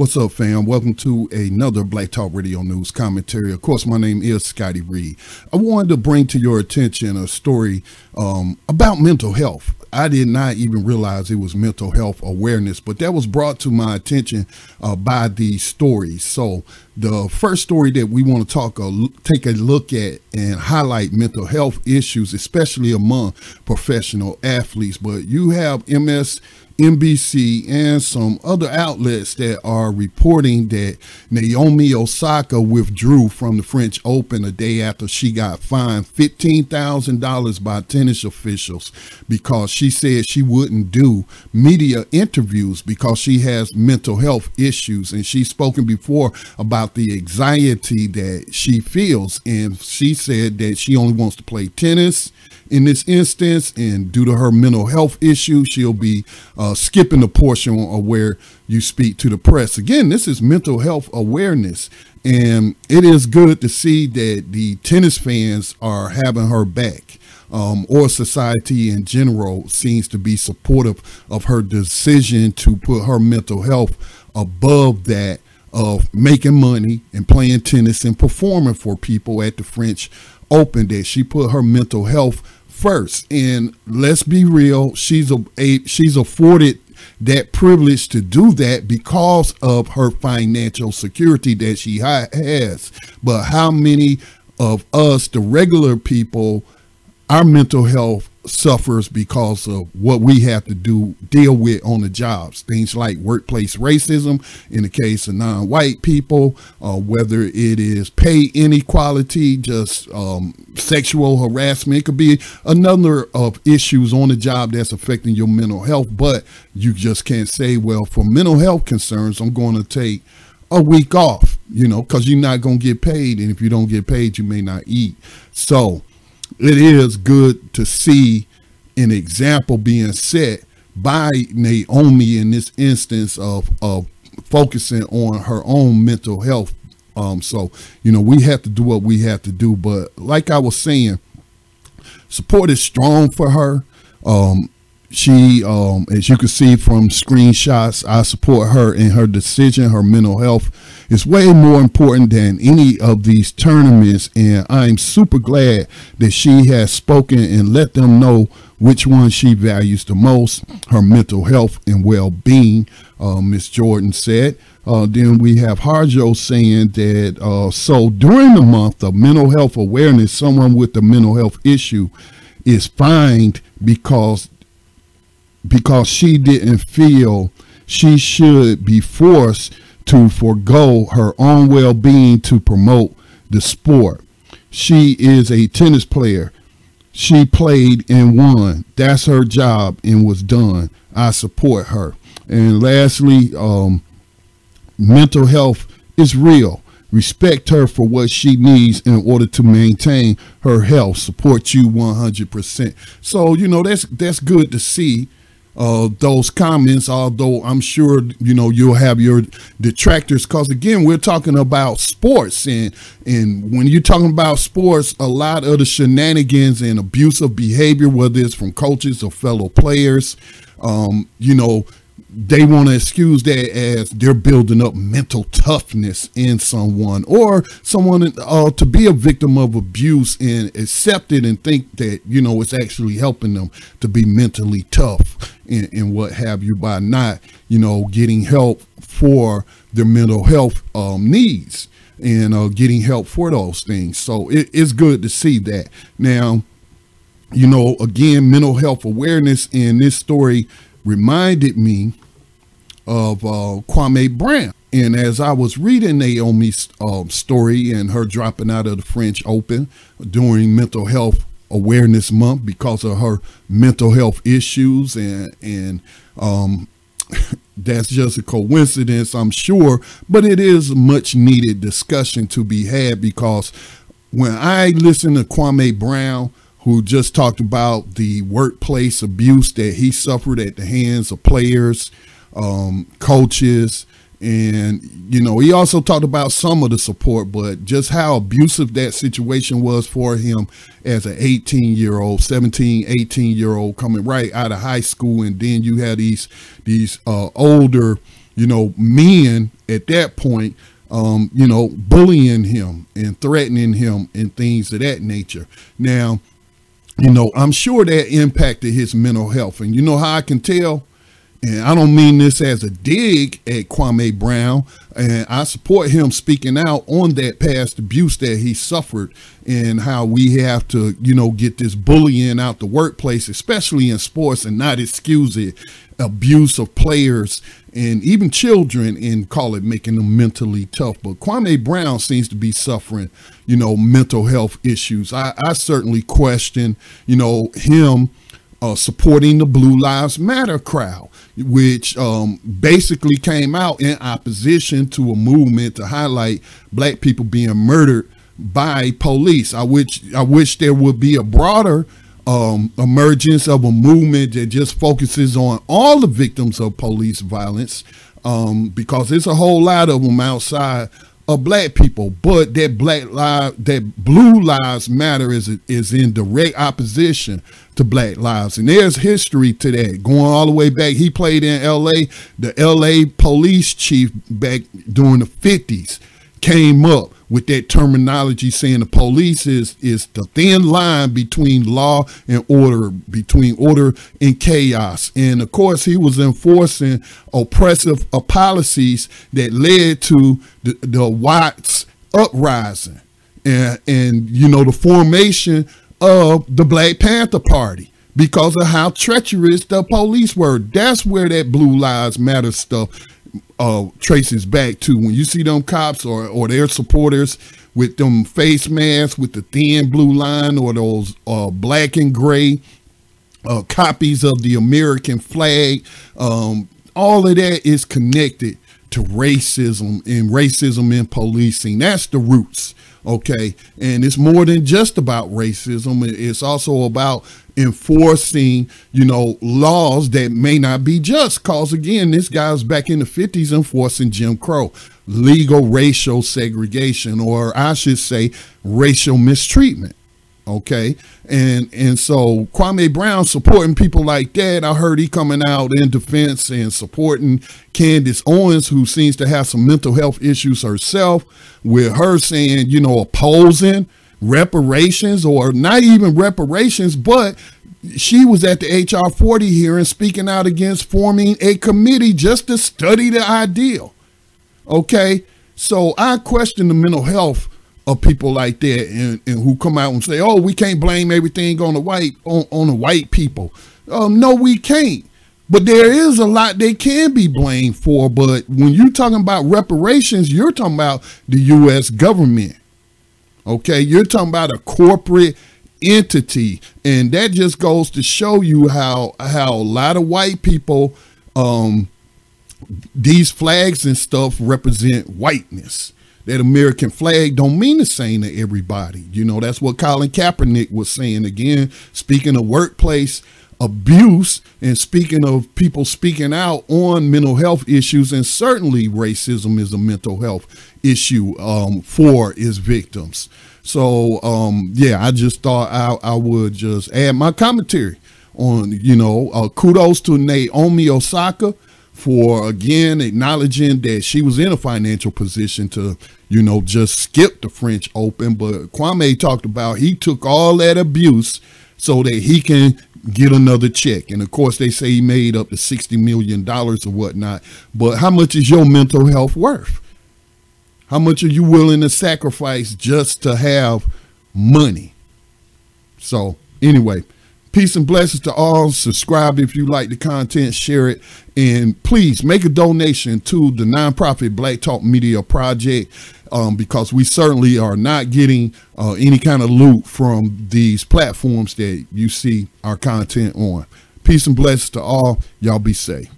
What's up, fam? Welcome to another Black Talk Radio News commentary. Of course, my name is Scotty Reed. I wanted to bring to your attention a story um, about mental health. I did not even realize it was mental health awareness, but that was brought to my attention uh, by these stories. So, the first story that we want to talk, take a look at and highlight mental health issues, especially among professional athletes. But you have MS NBC and some other outlets that are reporting that Naomi Osaka withdrew from the French Open a day after she got fined $15,000 by tennis officials because she said she wouldn't do media interviews because she has mental health issues. And she's spoken before about the anxiety that she feels. And she said that she only wants to play tennis in this instance, and due to her mental health issue, she'll be uh, skipping the portion of where you speak to the press. Again, this is mental health awareness, and it is good to see that the tennis fans are having her back. Um, or society in general seems to be supportive of her decision to put her mental health above that of making money and playing tennis and performing for people at the French Open. That she put her mental health first. And let's be real, she's a, a she's afforded that privilege to do that because of her financial security that she has. But how many of us, the regular people, our mental health suffers because of what we have to do deal with on the jobs. Things like workplace racism in the case of non-white people uh, whether it is pay inequality just um, sexual harassment. It could be another of issues on the job that's affecting your mental health but you just can't say well for mental health concerns i'm going to take a week off you know because you're not going to get paid and if you don't get paid you may not eat. So it is good to see an example being set by Naomi in this instance of of focusing on her own mental health. Um, so you know we have to do what we have to do, but like I was saying, support is strong for her. Um, she, um, as you can see from screenshots, I support her in her decision. Her mental health is way more important than any of these tournaments, and I'm super glad that she has spoken and let them know which one she values the most her mental health and well-being uh, miss jordan said uh, then we have harjo saying that uh, so during the month of mental health awareness someone with a mental health issue is fined because because she didn't feel she should be forced to forego her own well-being to promote the sport. She is a tennis player. She played and won. That's her job and was done. I support her. And lastly, um, mental health is real. Respect her for what she needs in order to maintain her health. Support you 100%. So, you know, that's that's good to see uh, those comments, although I'm sure you know you'll have your detractors. Because again, we're talking about sports, and and when you're talking about sports, a lot of the shenanigans and abusive behavior, whether it's from coaches or fellow players, um, you know, they want to excuse that as they're building up mental toughness in someone or someone uh, to be a victim of abuse and accept it and think that you know it's actually helping them to be mentally tough and, and what have you by not you know getting help for their mental health um, needs and uh, getting help for those things. So it, it's good to see that. Now you know again mental health awareness in this story reminded me of uh, Kwame Brown. And as I was reading Naomi's uh, story and her dropping out of the French Open during Mental Health Awareness Month because of her mental health issues, and and um, that's just a coincidence, I'm sure, but it is much needed discussion to be had because when I listen to Kwame Brown, who just talked about the workplace abuse that he suffered at the hands of players um, coaches, and you know he also talked about some of the support but just how abusive that situation was for him as an 18 year old 17 18 year old coming right out of high school and then you had these these uh, older you know, men at that point, um, you know, bullying him and threatening him and things of that nature. Now, you know, I'm sure that impacted his mental health. And you know how I can tell? And I don't mean this as a dig at Kwame Brown. And I support him speaking out on that past abuse that he suffered and how we have to, you know, get this bullying out the workplace, especially in sports, and not excuse it, abuse of players and even children and call it making them mentally tough. But Kwame Brown seems to be suffering, you know, mental health issues. I, I certainly question, you know, him uh, supporting the Blue Lives Matter crowd, which um, basically came out in opposition to a movement to highlight black people being murdered by police. I wish I wish there would be a broader um, emergence of a movement that just focuses on all the victims of police violence, um, because there's a whole lot of them outside of black people, but that black lives, that blue lives matter is is in direct opposition to black lives, and there's history to that going all the way back. He played in L.A. The L.A. police chief back during the '50s came up with that terminology saying the police is is the thin line between law and order, between order and chaos. And of course, he was enforcing oppressive uh, policies that led to the, the Watts uprising and and you know the formation of the Black Panther Party because of how treacherous the police were. That's where that Blue Lives Matter stuff uh, traces back to when you see them cops or, or their supporters with them face masks with the thin blue line or those uh, black and gray uh, copies of the American flag. Um, all of that is connected to racism and racism in policing. That's the roots. Okay. And it's more than just about racism. It's also about enforcing, you know, laws that may not be just. Cause again, this guy's back in the 50s enforcing Jim Crow, legal racial segregation, or I should say racial mistreatment. Okay. And and so Kwame Brown supporting people like that. I heard he coming out in defense and supporting Candace Owens, who seems to have some mental health issues herself, with her saying, you know, opposing reparations or not even reparations, but she was at the HR 40 hearing speaking out against forming a committee just to study the ideal. Okay. So I question the mental health of people like that and, and who come out and say, "Oh, we can't blame everything on the white on, on the white people." Um, no, we can't. But there is a lot they can be blamed for. But when you're talking about reparations, you're talking about the U.S. government. Okay, you're talking about a corporate entity, and that just goes to show you how how a lot of white people, um, these flags and stuff represent whiteness that American flag don't mean the same to everybody. You know, that's what Colin Kaepernick was saying again, speaking of workplace abuse and speaking of people speaking out on mental health issues and certainly racism is a mental health issue um, for its victims. So um, yeah, I just thought I, I would just add my commentary on, you know, uh, kudos to Naomi Osaka for again acknowledging that she was in a financial position to, you know, just skip the French Open. But Kwame talked about he took all that abuse so that he can get another check. And of course, they say he made up to $60 million or whatnot. But how much is your mental health worth? How much are you willing to sacrifice just to have money? So, anyway. Peace and blessings to all. Subscribe if you like the content, share it, and please make a donation to the nonprofit Black Talk Media Project um, because we certainly are not getting uh, any kind of loot from these platforms that you see our content on. Peace and blessings to all. Y'all be safe.